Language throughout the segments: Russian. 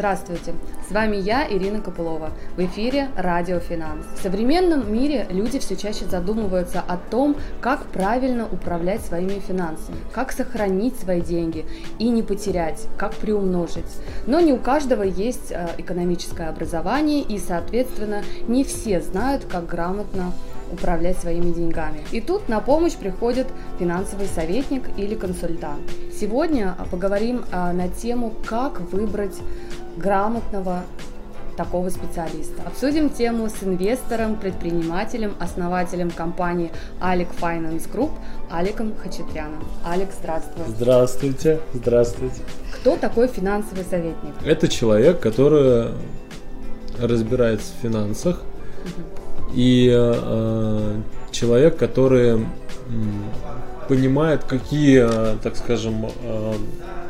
Здравствуйте! С вами я, Ирина Копылова. В эфире Радио Финанс. В современном мире люди все чаще задумываются о том, как правильно управлять своими финансами, как сохранить свои деньги и не потерять, как приумножить. Но не у каждого есть э, экономическое образование и, соответственно, не все знают, как грамотно управлять своими деньгами. И тут на помощь приходит финансовый советник или консультант. Сегодня поговорим а, на тему, как выбрать грамотного такого специалиста. Обсудим тему с инвестором, предпринимателем, основателем компании Алик Finance Group Аликом Хачатряном. Алик, здравствуй. Здравствуйте, здравствуйте. Кто такой финансовый советник? Это человек, который разбирается в финансах угу. и э, человек, который э, понимает, какие, так скажем, э,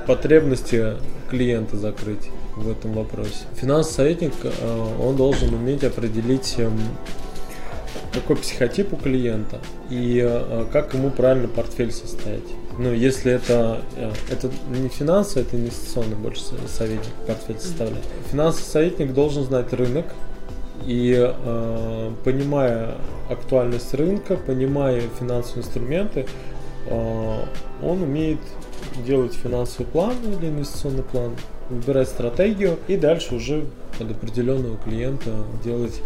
потребности клиента закрыть в этом вопросе. Финансовый советник, э, он должен уметь определить эм, какой психотип у клиента и э, как ему правильно портфель составить. Ну, если это, э, это не финансовый, это инвестиционный больше советник портфель составляет. Финансовый советник должен знать рынок и понимая актуальность рынка, понимая финансовые инструменты, он умеет делать финансовый план или инвестиционный план, выбирать стратегию и дальше уже под определенного клиента делать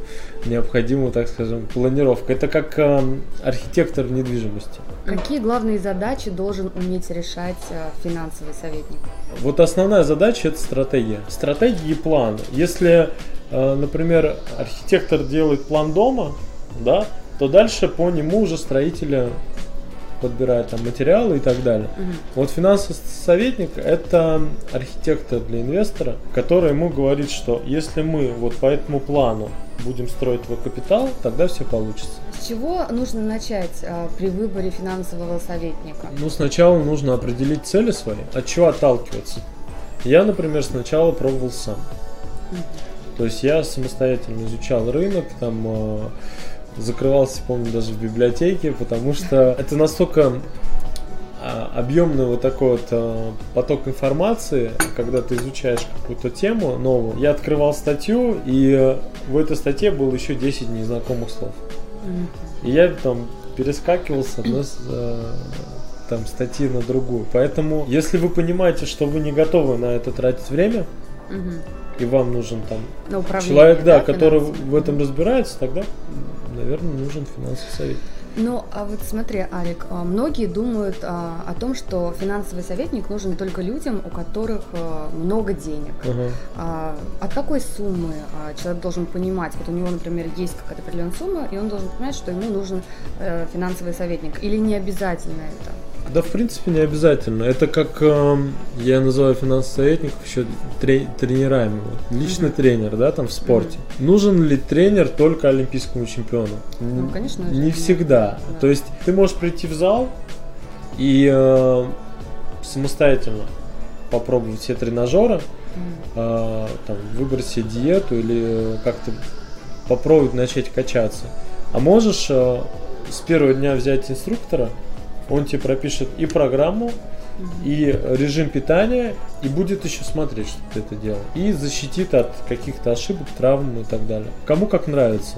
необходимую, так скажем, планировку. Это как э, архитектор недвижимости. Какие главные задачи должен уметь решать э, финансовый советник? Вот основная задача это стратегия. Стратегия и план. Если, э, например, архитектор делает план дома, да, то дальше по нему уже строителя подбирает там материалы и так далее. Угу. Вот финансовый советник это архитектор для инвестора, который ему говорит, что если мы вот по этому плану будем строить твой капитал, тогда все получится. С чего нужно начать а, при выборе финансового советника? Ну, сначала нужно определить цели свои, от чего отталкиваться. Я, например, сначала пробовал сам. Угу. То есть я самостоятельно изучал рынок, там э, закрывался, помню, даже в библиотеке, потому что это настолько а, объемный вот такой вот а, поток информации, когда ты изучаешь какую-то тему новую. Я открывал статью, и в этой статье было еще 10 незнакомых слов. И я там перескакивал с одной а, там, статьи на другую. Поэтому, если вы понимаете, что вы не готовы на это тратить время, и вам нужен там человек, да, да который в этом разбирается, тогда наверное, нужен финансовый совет. Ну, а вот смотри, Алик, а, многие думают а, о том, что финансовый советник нужен только людям, у которых а, много денег. Uh-huh. А, от какой суммы а, человек должен понимать? Вот у него, например, есть какая-то определенная сумма, и он должен понимать, что ему нужен а, финансовый советник. Или не обязательно это? Да, в принципе, не обязательно. Это как э, я называю финансовых советников еще трени- тренерами. Вот. Личный mm-hmm. тренер, да, там в спорте. Mm-hmm. Нужен ли тренер только олимпийскому чемпиону? Ну, конечно. Не же, всегда. Да. То есть ты можешь прийти в зал и э, самостоятельно попробовать все тренажеры, mm-hmm. э, там, выбрать себе диету или как-то попробовать начать качаться. А можешь э, с первого дня взять инструктора, он тебе пропишет и программу, и режим питания, и будет еще смотреть, что ты это делал. И защитит от каких-то ошибок, травм и так далее. Кому как нравится.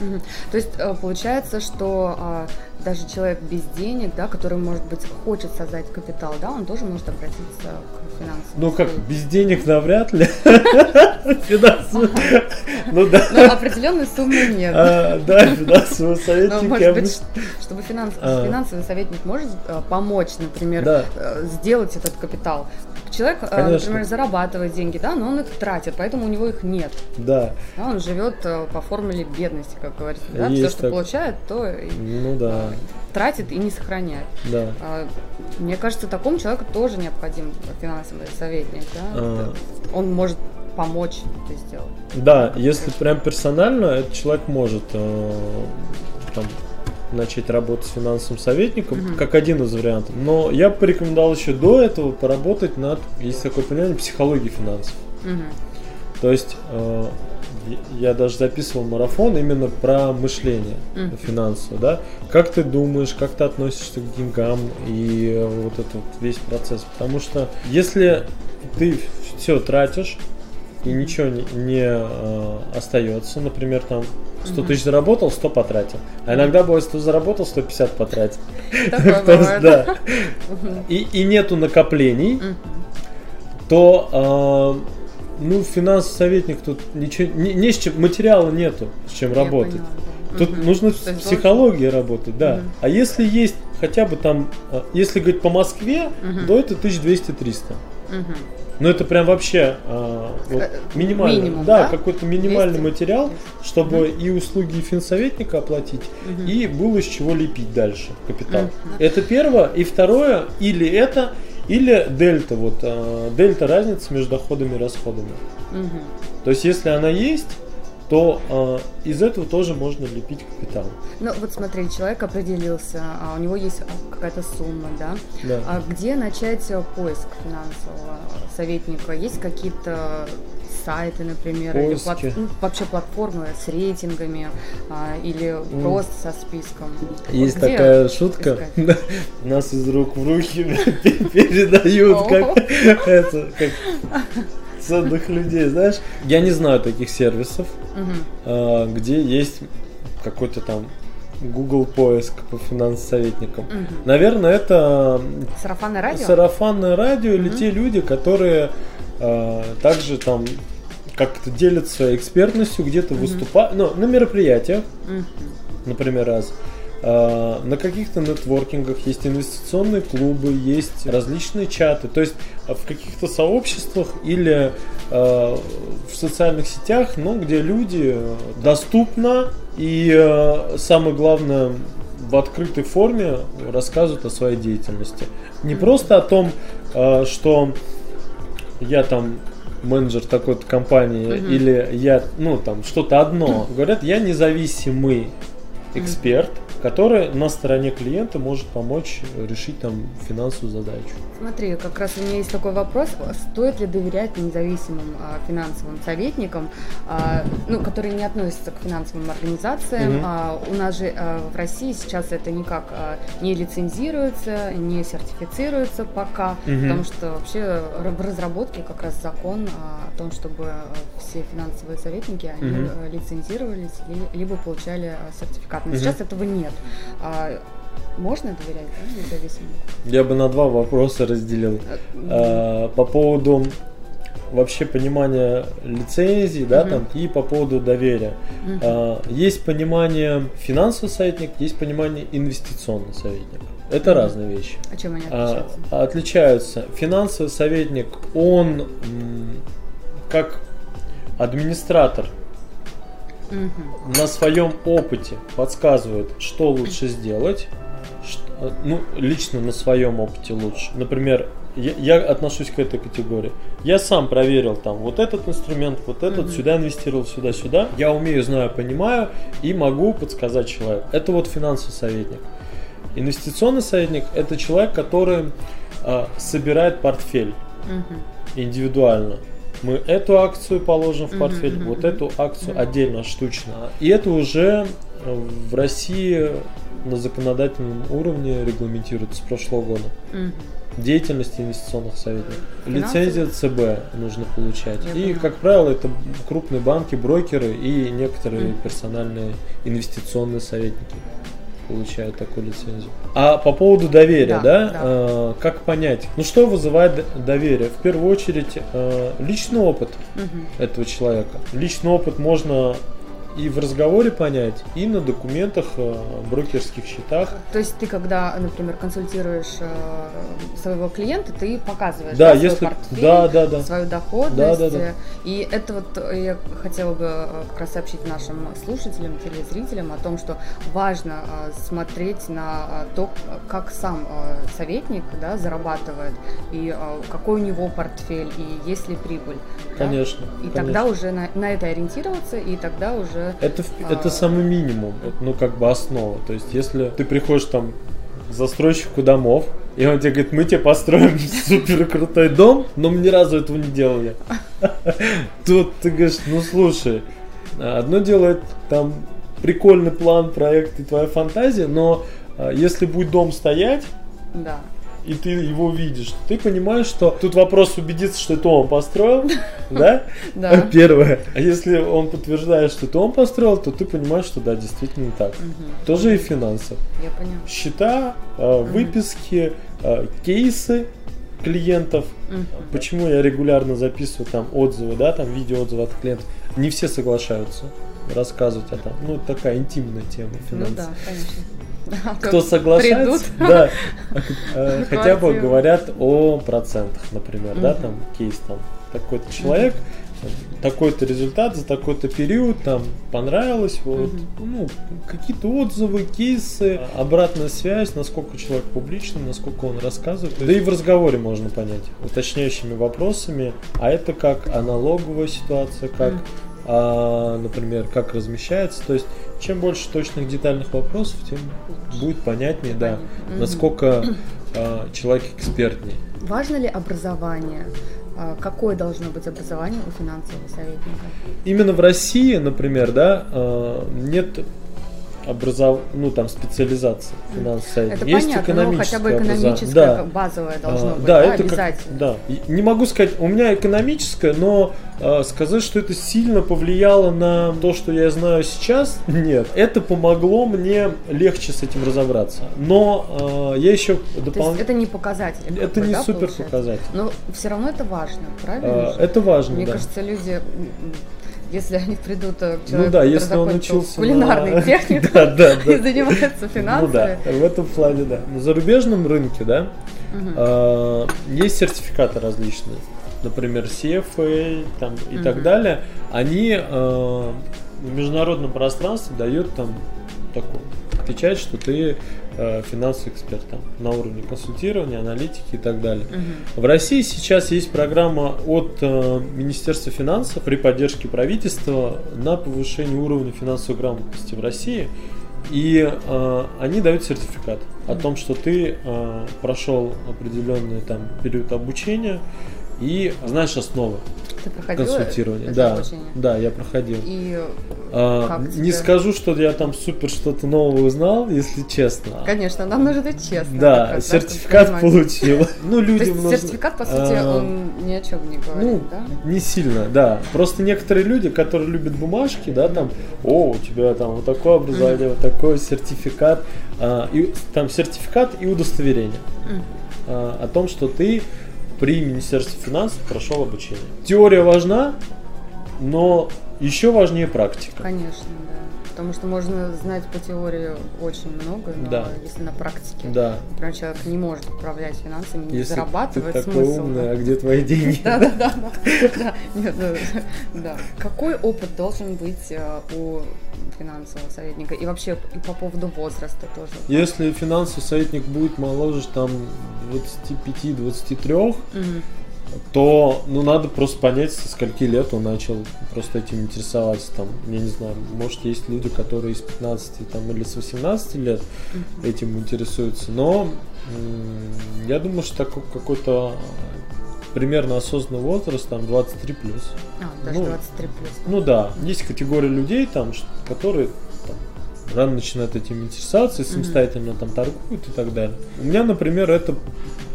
Угу. То есть э, получается, что а, даже человек без денег, да, который, может быть, хочет создать капитал, да, он тоже может обратиться к финансам. Ну как, без денег навряд ли. Финансовый. Ну да. Ну, определенной суммы нет. А, да, финансовый советник. Ну, может быть, чтобы а. финансовый советник может э, помочь, например, э, сделать этот капитал. Человек, Конечно. например, зарабатывает деньги, да, но он их тратит, поэтому у него их нет. Да. да он живет по формуле бедности, как говорится. Да? Все, что так... получает, то ну, да. тратит и не сохраняет. Да. А, мне кажется, такому человеку тоже необходим финансовый советник. Да? А... Он может помочь это сделать. Да, если прям персонально, этот человек может э, там, начать работать с финансовым советником, угу. как один из вариантов. Но я бы порекомендовал еще до этого поработать над, есть такое понятие, психологией финансов. Угу. То есть э, я даже записывал марафон именно про мышление mm. финансовое, да? Как ты думаешь, как ты относишься к деньгам и вот этот вот весь процесс. Потому что если ты все тратишь, и ничего не, не э, остается. Например, там 100 тысяч заработал, 100 потратил. А иногда бывает 100 заработал, 150 потратил. Да. И, и нету накоплений, то э, ну, финансовый советник тут ничего, не, не с чем, материала нету, с чем Я работать. поняла. Тут Мгм. нужно То есть психологией работать, да. Мгм. А если есть хотя бы там, э, если говорить по Москве, Мгм. то это 1200-300. Мгм. Ну это прям вообще э, вот минимальный, минимум, да, да? какой-то минимальный 200? материал, чтобы и услуги финсоветника оплатить, Мгм. и было из чего лепить дальше капитал. Мгм. Это первое. И второе, или это, или дельта, вот э, дельта разница между доходами и расходами. Мгм. То есть если она есть, то э, из этого тоже можно лепить капитал. Ну, вот смотри, человек определился, а у него есть какая-то сумма, да? Да. А где начать поиск финансового советника? Есть какие-то сайты, например, или Поиски. ну, вообще платформы с рейтингами а, или просто со списком? Есть Где такая шутка, нас из рук в руки передают, как это, как ценных людей, знаешь. Я не знаю таких сервисов, а, где есть какой-то там Google поиск по финансовым советникам. Мгм. Наверное, это Сарафанное радио? сарафанное радио или Мгм. те люди, которые э, также там как-то делят своей экспертностью, где-то Мгм. выступают, ну, на мероприятиях, Мгм. например, раз. На каких-то нетворкингах есть инвестиционные клубы, есть различные чаты. То есть э, в каких-то сообществах или э, в социальных сетях, ну, где люди доступно и самое главное в открытой форме рассказывают о своей деятельности. Не просто о том, что я там менеджер такой-то компании Мгм. или я, ну там что-то одно. Говорят, я независимый эксперт, который на стороне клиента может помочь решить там финансовую задачу. Смотри, как раз у меня есть такой вопрос. Стоит ли доверять независимым а, финансовым советникам, а, ну, которые не относятся к финансовым организациям? Мгм. А, у нас же а, в России сейчас это никак а, не лицензируется, не сертифицируется пока, Мгм. потому что вообще в разработке как раз закон а, о том, чтобы все финансовые советники, они а, лицензировались ли- либо получали а, сертификат. Но Мгм. сейчас этого нет. А, можно доверять, да, независимым? Я бы на два вопроса разделил. А, по поводу вообще понимания лицензий, да, Мгм. там, и по поводу доверия. Мгм. А, Есть понимание финансовый советник, есть понимание инвестиционный советник. Это разные вещи. А чем они А, отличаются? отличаются. Финансовый советник, он м, как администратор На своем опыте подсказывает, что лучше сделать. Ш- Ну, лично на своем опыте лучше. Например, я, я отношусь к этой категории. Я сам проверил там вот этот инструмент, вот этот, Мгм. сюда инвестировал, сюда, сюда. Я умею, знаю, понимаю и могу подсказать человеку. Это вот финансовый советник. Инвестиционный советник это человек, который а, собирает портфель Мгм. индивидуально. Мы эту акцию положим в портфель, вот эту акцию отдельно, штучно. И это уже э, в России на законодательном уровне регламентируется с прошлого года. Деятельность инвестиционных советников. Лицензия ЦБ нужно получать. Я и, как правило, это крупные банки, брокеры и некоторые персональные инвестиционные советники получают такую лицензию. А по поводу доверия, Да, да, да. э, как понять? Ну что вызывает доверие? В первую очередь э, личный опыт Мгм. этого человека. Личный опыт можно и в разговоре понять, и на документах, э, брокерских счетах. То есть ты, когда, например, консультируешь э, своего клиента, ты показываешь Да, свой если- портфель, да, да, да. свою доходность. Да, да, да. э, И это вот я хотела бы как раз сообщить нашим слушателям, телезрителям о том, что важно смотреть на то, как сам советник да, зарабатывает, и какой у него портфель, и есть ли прибыль. да. Конечно. И конечно. тогда уже на, на это ориентироваться, и тогда уже Это, в- А. это самый минимум, это, ну как бы основа. То есть если ты приходишь там к застройщику домов, и он тебе говорит, мы тебе построим супер крутой дом, но мы ни разу этого не делали. Тут ты говоришь, ну слушай, одно дело это там прикольный план, проект и твоя фантазия, но а, если будет дом стоять, да. И ты его видишь, ты понимаешь, что тут вопрос убедиться, что это он построил, да? Да. Первое. А если он подтверждает, что это он построил, то ты понимаешь, что да, действительно так. Тоже и в финансах. Я поняла. Счета, э, выписки, э, кейсы клиентов. Почему я регулярно записываю там отзывы, да, там видеоотзывы от клиентов. Не все соглашаются рассказывать о том. Ну, такая интимная тема Ну финансов. да, конечно. Да, Кто соглашается, придут. да, э, хотя бы говорят о процентах, например, да, там кейс там такой-то человек, такой-то результат за такой-то период, там понравилось, вот, ну, какие-то отзывы, кейсы, обратная связь, насколько человек публичный, насколько он рассказывает. Да и в разговоре можно понять, уточняющими вопросами, а это как аналоговая ситуация, как а, например, как размещается. То есть, чем больше точных детальных вопросов, тем будет понятнее, да, насколько а, человек экспертнее. Важно ли образование? А, Какое должно быть образование у финансового советника? Именно в России, например, да, а, нет образов... ну там специализации финансовой. Это Есть понятно, но хотя бы экономическое, Да. как базовое должно А, быть, да, да, это как- обязательно. да. И Не могу сказать, у меня экономическое, но сказать, что это сильно повлияло на то, что я знаю сейчас, нет. Это помогло мне легче с этим разобраться. Но а, я еще дополнительно... это не показатель. Это бы, не да, супер получается? показатель. Но все равно это важно, правильно? А, же? Это важно, Мне да. кажется, люди, если они придут э, к Ну человеку, да, который если он учился кулинарный на- техник Да, да, да. и занимается Ну финансами, да, в этом плане, да. На зарубежном рынке, да, Мгм. а, есть сертификаты различные. Например, CFA там, и так Мгм. далее. Они а, в международном пространстве дают там такую печать, что ты а, финансовый эксперт там, на уровне консультирования, аналитики и так далее. Мгм. В России сейчас есть программа от э, Министерства финансов при поддержке правительства на повышение уровня финансовой грамотности в России. И э, они дают сертификат о том, что ты э, прошел определенный там период обучения и знаешь основы Ты проходила консультирования. это Да, обучение? да, я проходил. И, А, как не тебе? скажу, что я там супер что-то новое узнал, если честно. конечно, нам нужно быть честным. Да, раз, сертификат понимать. получил. Ну, людям нужно- сертификат, по сути, А, он ни о чем не Ну, говорит, да? не сильно, да. Просто некоторые люди, которые любят бумажки, да, там, о, у тебя там вот такое образование, вот такой сертификат, а, и там сертификат и удостоверение а, о том, что ты при Министерстве финансов прошел обучение. Теория важна, но еще важнее практика. Конечно, да. Потому что можно знать по теории очень много, но Да. если на практике, Да. например, человек не может управлять финансами, не Если зарабатывает ты такой смысл. умный, а где твои деньги? Да, да, да, ну, да. Какой опыт должен быть э, у финансового советника? И вообще и по поводу возраста тоже. Если финансовый советник будет моложе там 25-23, Мгм. то ну надо просто понять, со скольки лет он начал просто этим интересоваться. Там, я не знаю, может есть люди, которые из 15 там, или с 18 лет этим интересуются. Но я думаю, что такой какой-то примерно осознанный возраст, там 23 плюс. А, даже Ну, 23 плюс. Ну да, есть категория людей, там, которые там, рано начинают этим интересоваться и самостоятельно там торгуют и так далее. У меня, например, это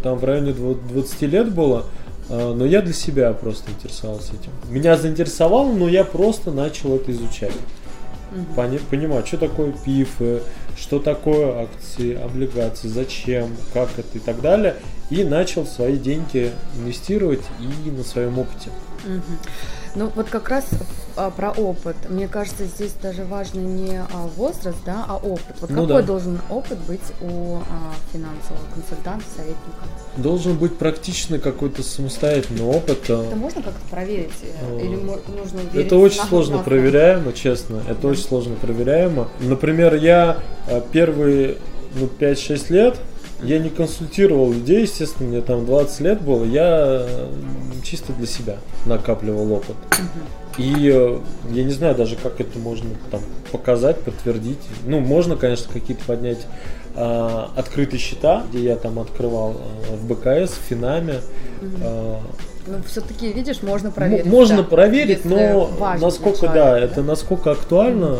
там в районе дво- 20 лет было, а, но я для себя просто интересовался этим. Меня заинтересовало, но я просто начал это изучать. Мгм. Пони- понимать, что такое пифы, что такое акции, облигации, зачем, как это и так далее. И начал свои деньги инвестировать и на своем опыте. Мгм. Ну вот как раз а, про опыт. Мне кажется, здесь даже важно не а, возраст, да, а опыт. Вот Ну какой да. должен опыт быть у а, финансового консультанта, советника? Должен быть практичный какой-то самостоятельный опыт. а, Это можно как-то проверить? э, Или нужно Это очень сложно на- проверяемо, честно. Это очень сложно проверяемо. Например, я э, первые ну, 5-6 лет я не консультировал людей, естественно, мне там 20 лет было, я э, чисто для себя накапливал опыт. И э, я не знаю даже, как это можно там показать, подтвердить. Ну, можно, конечно, какие-то поднять а, открытые счета, где я там открывал э, в БКС, в Финаме. А, Ну, все-таки, видишь, можно проверить. Можно да, проверить, но насколько, да, это насколько актуально,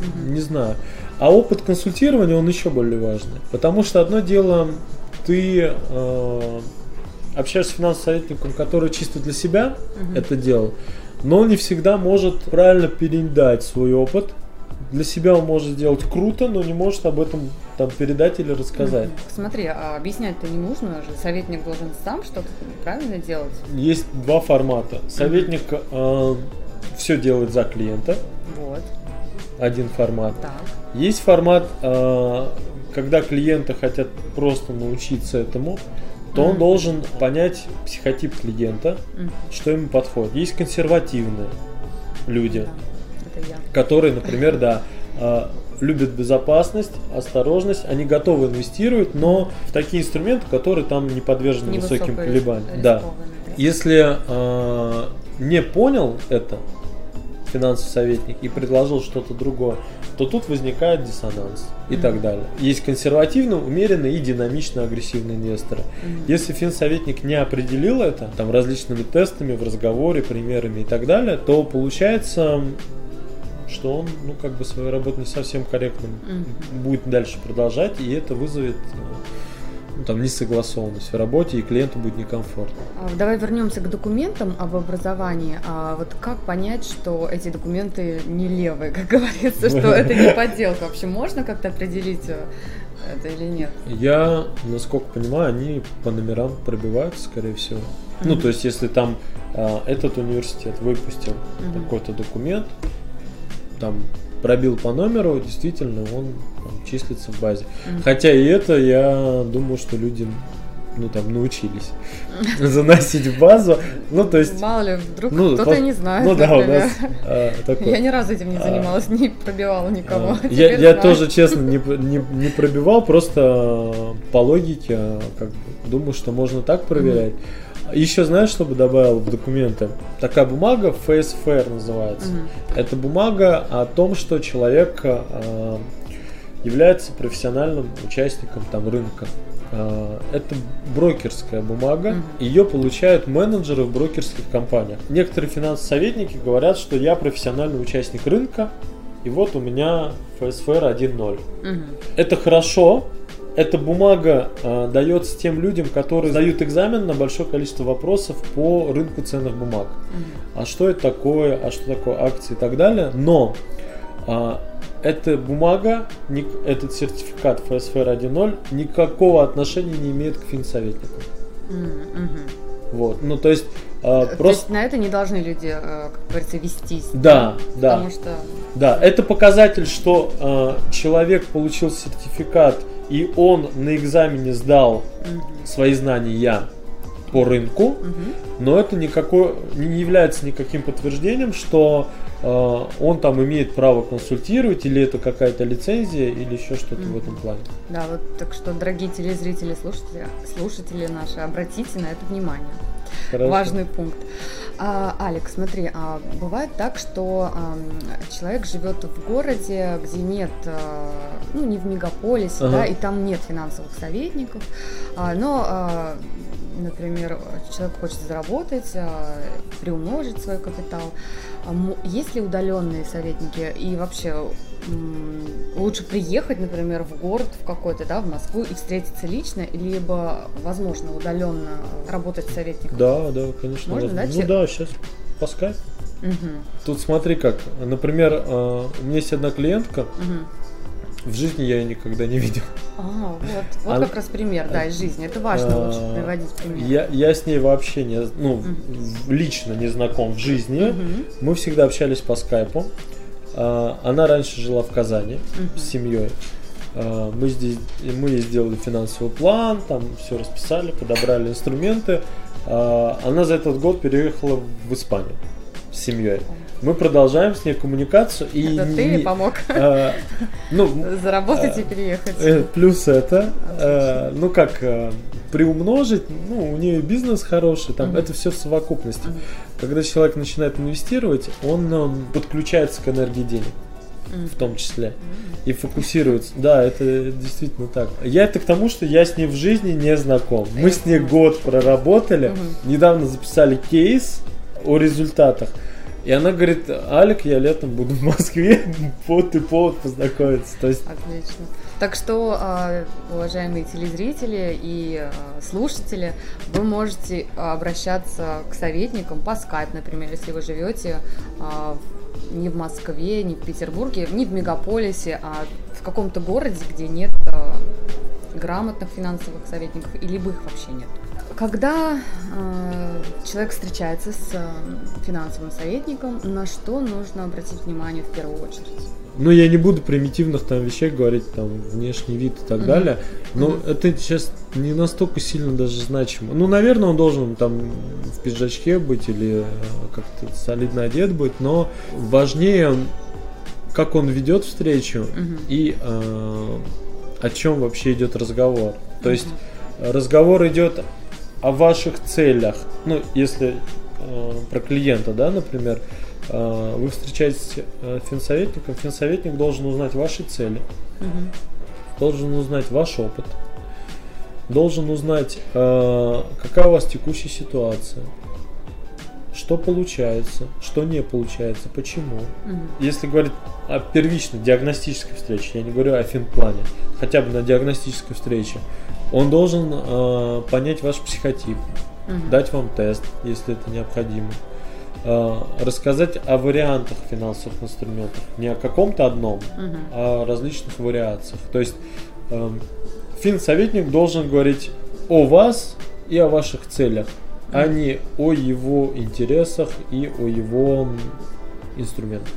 Мгм. не знаю. А опыт консультирования, он еще более важный. Потому что одно дело ты э, общаешься с финансовым советником, который чисто для себя Мгм. это делал, но он не всегда может правильно передать свой опыт. Для себя он может сделать круто, но не может об этом там передать или рассказать. Смотри, а объяснять-то не нужно же. Советник должен сам что-то правильно делать. Есть два формата. Советник все делает за клиента, Вот, один формат. так. Есть формат, э, когда клиенты хотят просто научиться этому, то он Мгм. должен понять психотип клиента, Мгм. что ему подходит. Есть консервативные люди, Да, которые, например, да, э, любят безопасность, осторожность, они готовы инвестировать, но в такие инструменты, которые там не подвержены высоким колебаниям. да. Если э, не понял это финансовый советник и предложил что-то другое, то тут возникает диссонанс и Мгм. так далее. Есть консервативно, умеренные и динамично агрессивные инвесторы. Мгм. Если финсоветник не определил это там различными тестами в разговоре, примерами и так далее, то получается, что он, ну, как бы свою работу не совсем корректно Мгм. будет дальше продолжать, и это вызовет э, ну, там несогласованность в работе, и клиенту будет некомфортно. А, Давай вернемся к документам об образовании. А вот как понять, что эти документы не левые, как говорится, что это не подделка? Вообще можно как-то определить э, это или нет? Я, насколько понимаю, они по номерам пробиваются, скорее всего. Ну, Мгм. то есть, если там а, этот университет выпустил Мгм. какой-то документ, там пробил по номеру, действительно, он там, числится в базе. Мгм. Хотя и это, я думаю, что люди ну там научились заносить в базу. Ну, то есть, Мало ли, вдруг ну, кто-то не знает. ну да, у нас а, такой. Я ни разу этим не А, занималась, не пробивала никого. А, Я, я тоже, честно, не, не, не пробивал, просто по логике э, как бы, думаю, что можно так проверять. Еще знаешь, что бы добавил в документы? Такая бумага, Fair называется. Мгм. Это бумага о том, что человек э, является профессиональным участником там, рынка. Э, Это брокерская бумага. Мгм. Ее получают менеджеры в брокерских компаниях. Некоторые финансовые советники говорят, что я профессиональный участник рынка, и вот у меня ФСФР 1.0. Мгм. Это хорошо. Эта бумага э, дается тем людям, которые сдают экзамен на большое количество вопросов по рынку ценных бумаг Мгм. а что это такое, а что такое акции и так далее. Но а, эта бумага, ни- этот сертификат ФСФР 1.0 никакого отношения не имеет к финсоветнику. Мгм. Вот. Ну, то есть, а, То есть просто... на это не должны люди, э, как говорится, вестись. Да, да. Потому что Да, это показатель, что а, человек получил сертификат, и он на экзамене сдал свои знания по рынку, но это никакой, не является никаким подтверждением, что э, он там имеет право консультировать, или это какая-то лицензия, или еще что-то в этом плане. Да, вот так что, дорогие телезрители, слушатели, слушатели наши, обратите на это внимание. Хорошо. Важный пункт. А, Алекс, смотри, а бывает так, что ам, человек живет в городе, где нет, а, ну не в мегаполисе, Ага. да, и там нет финансовых советников, а, но, а, например, человек хочет заработать, а, приумножить свой капитал. А Есть ли удаленные советники и вообще лучше приехать, например, в город в какой-то, да, в Москву и встретиться лично, либо, возможно, удаленно работать советником? Да, да, конечно. Можно, да, Ну да, сейчас по скайпу. Мгм, Тут смотри как. Например, э, у меня есть одна клиентка, мгм. в жизни я ее никогда не видел. А, вот, вот Она- как раз пример, да, из жизни. Это важно А, лучше приводить пример. Я, я с ней вообще не, ну, в- лично не знаком в жизни. Мгм, Мы всегда общались по скайпу. А, Она раньше жила в Казани мгм. с семьей. А, Мы здесь, мы ей сделали финансовый план, там все расписали, подобрали инструменты. А, Она за этот год переехала в Испанию с семьей. Мы продолжаем с ней коммуникацию и Это ты не- помог а, ну заработать и э, переехать? э, плюс это, э, ну как э, приумножить, ну у нее бизнес хороший, там Мгм. это все в совокупности. Мгм, Когда человек начинает инвестировать, он эм, подключается к энергии денег мгм. в том числе М. и фокусируется. Да, это действительно так. Я это к тому, что я с ней в жизни не знаком. Мы с ней год проработали, Мгм. недавно записали кейс о результатах. И она говорит, Алик, я летом буду в Москве, вот и повод познакомиться. То есть, Отлично. Так что, а, уважаемые телезрители и а, слушатели, вы можете обращаться к советникам по скайп, например, если вы живете а, не в Москве, не в Петербурге, не в мегаполисе, а в каком-то городе, где нет грамотных финансовых советников, и либо их вообще нет. Когда э, человек встречается с э, финансовым советником, на что нужно обратить внимание в первую очередь? Ну, я не буду примитивных там вещей говорить, там, внешний вид и так mm-hmm. далее, но mm-hmm. это сейчас не настолько сильно даже значимо. Ну, наверное, он должен там в пиджачке быть или э, как-то солидно одет быть, но важнее, как он ведет встречу mm-hmm. и э, о чем вообще идет разговор. То есть mm-hmm. разговор идет о ваших целях. Ну, если э, про клиента, да, например, э, вы встречаетесь э, финсоветником, финсоветник должен узнать ваши цели, угу. должен узнать ваш опыт, должен узнать, э, какая у вас текущая ситуация, что получается, что не получается, почему. Угу. Если говорить о первичной диагностической встрече, я не говорю о финплане, хотя бы на диагностической встрече, он должен э, понять ваш психотип, угу. дать вам тест, если это необходимо, э, рассказать о вариантах финансовых инструментов, не о каком-то одном, угу. а о различных вариациях. То есть э, финсоветник должен говорить о вас и о ваших целях, угу. а не о его интересах и о его инструментах.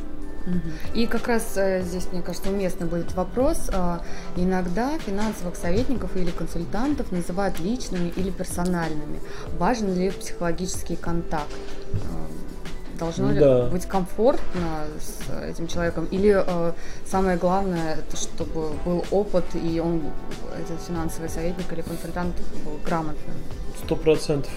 И как раз э, здесь, мне кажется, уместно будет вопрос. Э, иногда финансовых советников или консультантов называют личными или персональными. Важен ли психологический контакт? Э, должно да. ли быть комфортно с этим человеком? Или э, самое главное, это чтобы был опыт, и он, этот финансовый советник или консультант, был грамотным? Сто процентов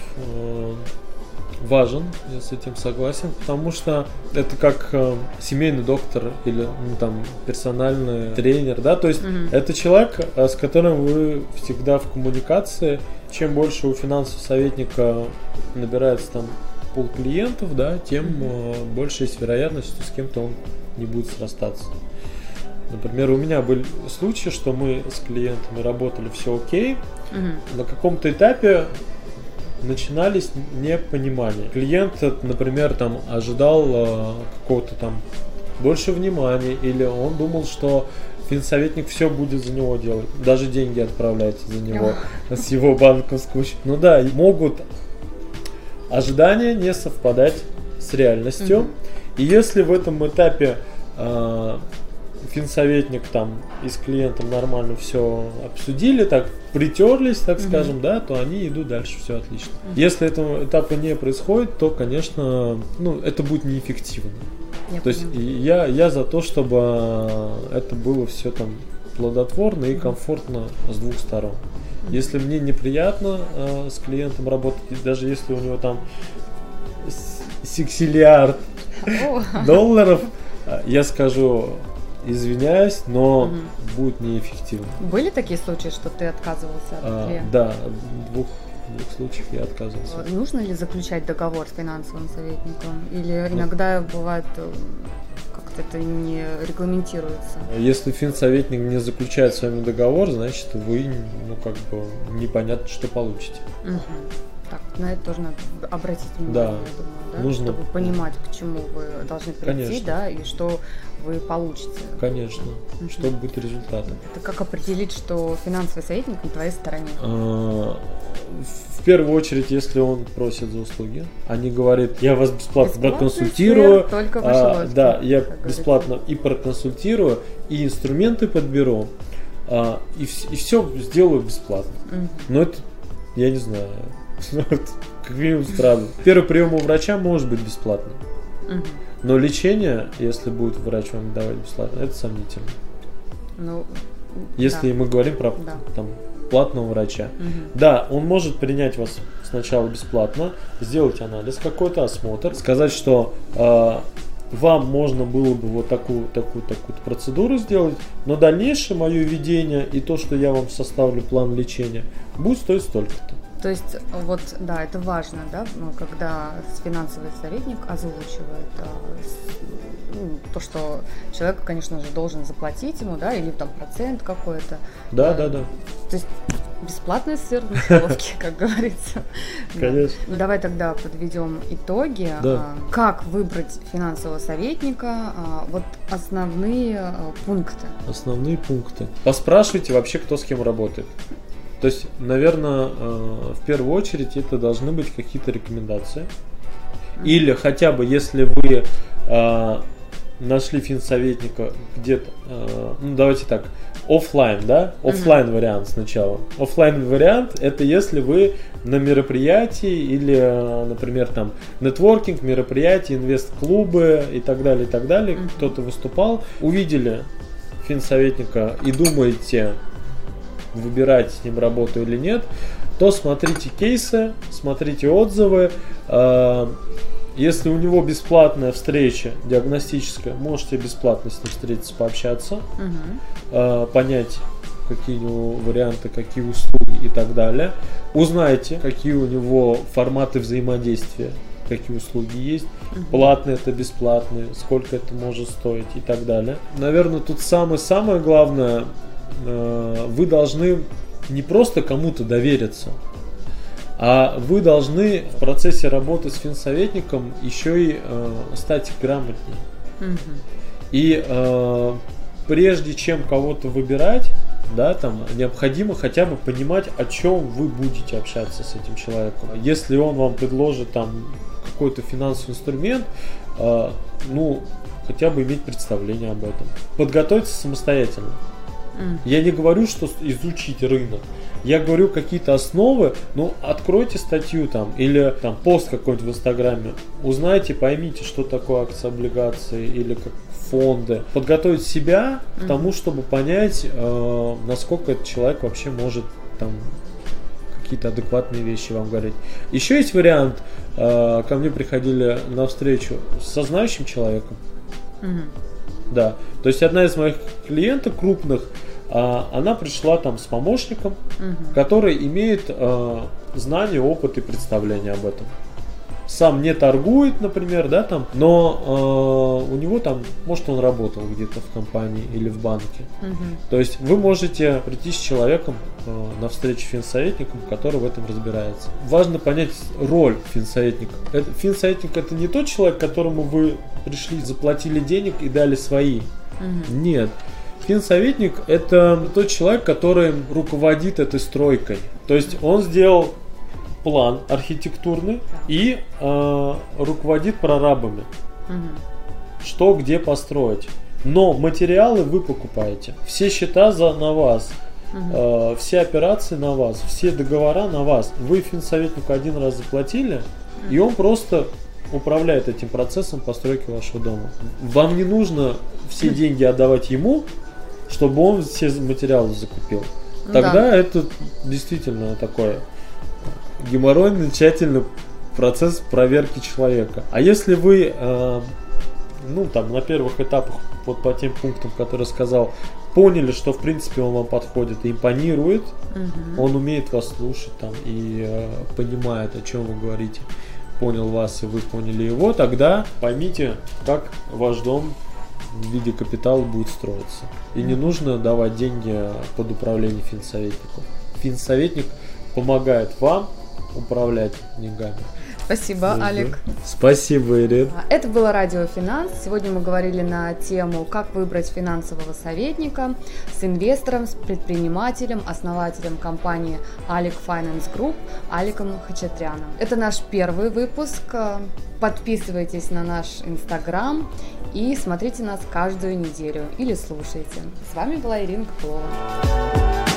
важен, я с этим согласен, потому что это как э, семейный доктор или ну, там персональный тренер, да, то есть mm-hmm. это человек, э, с которым вы всегда в коммуникации. Чем больше у финансового советника набирается там пол клиентов, да, тем mm-hmm. э, больше есть вероятность, что с кем-то он не будет срастаться. Например, у меня были случаи, что мы с клиентами работали все окей, угу. на каком-то этапе начинались непонимания. Клиент, например, там ожидал э, какого-то там больше внимания, или он думал, что финсоветник все будет за него делать, даже деньги отправлять за него с его банковского счета. Ну да, могут ожидания не совпадать с реальностью. И если в этом этапе э, финсоветник там и с клиентом нормально все обсудили, так притерлись, так mm-hmm. скажем, да, то они идут дальше, все отлично. Mm-hmm. Если этого этапа не происходит, то, конечно, ну, это будет неэффективно. Я то понимаю. есть я, я за то, чтобы это было все там плодотворно и комфортно с двух сторон. Если мне неприятно э, с клиентом работать, даже если у него там сексиллиард долларов, э, я скажу, извиняюсь, но угу. будет неэффективно. Были такие случаи, что ты отказывался от а, клиента? Да, двух двух случаях я отказывался. Нужно ли заключать договор с финансовым советником? Или ну, иногда бывает э, как-то это не регламентируется? Если финсоветник не заключает с вами договор, значит вы ну как бы непонятно, что получите. Угу. Так, на это тоже надо обратить внимание, да. я думаю, да? Нужно... чтобы понимать, к чему вы должны прийти, Конечно. да, и что вы получите. Конечно, угу. чтобы быть результатом. Это как определить, что финансовый советник на твоей стороне? А, в первую очередь, если он просит за услуги, они говорят, я вас бесплатно проконсультирую, только а, да, я бесплатно говорится. и проконсультирую, и инструменты подберу, а, и, и все сделаю бесплатно. Угу. Но это, я не знаю, как минимум странно. Первый прием у врача может быть бесплатным. Но лечение, если будет врач вам давать бесплатно, это сомнительно. Ну, если да. мы говорим про да. там, платного врача. Угу. Да, он может принять вас сначала бесплатно, сделать анализ какой-то, осмотр, сказать, что э, вам можно было бы вот такую, такую, такую процедуру сделать, но дальнейшее мое ведение и то, что я вам составлю план лечения, будет стоить столько-то. То есть, вот, да, это важно, да, ну, когда финансовый советник озвучивает а, ну, то, что человек, конечно же, должен заплатить ему, да, или там процент какой-то. Да, да, да. То есть бесплатный сыр в мышеловке, как говорится. Конечно. Давай тогда подведем итоги. Да. А, Как выбрать финансового советника? А, Вот основные пункты. Основные пункты. Поспрашивайте вообще, кто с кем работает. То есть, наверное, э, в первую очередь это должны быть какие-то рекомендации. Или хотя бы, если вы э, нашли финсоветника где-то, э, ну давайте так, оффлайн, да? Оффлайн вариант сначала. Оффлайн вариант это если вы на мероприятии или, например, там нетворкинг, мероприятия, инвест-клубы и так далее, и так далее, Мгм. кто-то выступал, увидели финсоветника и думаете, выбирать с ним работу или нет, то смотрите кейсы, смотрите отзывы. Э, Если у него бесплатная встреча диагностическая, можете бесплатно с ним встретиться, пообщаться, э, понять, какие у него варианты, какие услуги и так далее. Узнайте, какие у него форматы взаимодействия, какие услуги есть. Мгм. Платные это бесплатные, сколько это может стоить и так далее. Наверное, тут самое-самое главное, вы должны не просто кому-то довериться, а вы должны в процессе работы с финсоветником еще и э, стать грамотнее. Мгм. И э, прежде чем кого-то выбирать, да, там необходимо хотя бы понимать, о чем вы будете общаться с этим человеком. Если он вам предложит там какой-то финансовый инструмент, э, ну, хотя бы иметь представление об этом. Подготовиться самостоятельно. Я не говорю, что изучить рынок. Я говорю какие-то основы, ну, откройте статью там или там пост какой-нибудь в Инстаграме, узнайте, поймите, что такое акции, облигации или как фонды. Подготовить себя к Мгм. тому, чтобы понять, э, насколько этот человек вообще может там какие-то адекватные вещи вам говорить. Еще есть вариант, э, ко мне приходили на встречу со знающим человеком, Мгм. да. То есть одна из моих клиенток крупных, она пришла там с помощником, Мгм. который имеет э, знания, опыт и представление об этом. Сам не торгует, например, да, там, но э, у него там, может, он работал где-то в компании или в банке. Мгм. То есть вы можете прийти с человеком э, на встречу финсоветником, который в этом разбирается. Важно понять роль финсоветника. Это, финсоветник это не тот человек, которому вы пришли, заплатили денег и дали свои. Мгм. Нет. Финсоветник это тот человек, который руководит этой стройкой. То есть он сделал план архитектурный и э, руководит прорабами, Мгм. что где построить. Но материалы вы покупаете. Все счета за, на вас. Мгм. Э, все операции на вас, все договора на вас. Вы финсоветнику один раз заплатили, и он просто управляет этим процессом постройки вашего дома. Вам не нужно все деньги отдавать ему, чтобы он все материалы закупил. Ну Тогда да. это действительно такой геморройный, тщательный процесс проверки человека. А если вы, э, ну там на первых этапах, вот по тем пунктам, которые сказал, поняли, что в принципе он вам подходит и импонирует, Мгм. он умеет вас слушать там и э, понимает, о чем вы говорите, понял вас и вы поняли его, тогда поймите, как ваш дом в виде капитала будет строиться. И не нужно давать деньги под управление финсоветнику. Финсоветник помогает вам управлять деньгами. Спасибо, Мгм. Алик. Спасибо, Ирин. А, Это было Радио Финанс. Сегодня мы говорили на тему, как выбрать финансового советника с инвестором, с предпринимателем, основателем компании Алик Finance Group Аликом Хачатряном. Это наш первый выпуск. Подписывайтесь на наш инстаграм и смотрите нас каждую неделю или слушайте. С вами была Ирина Копылова.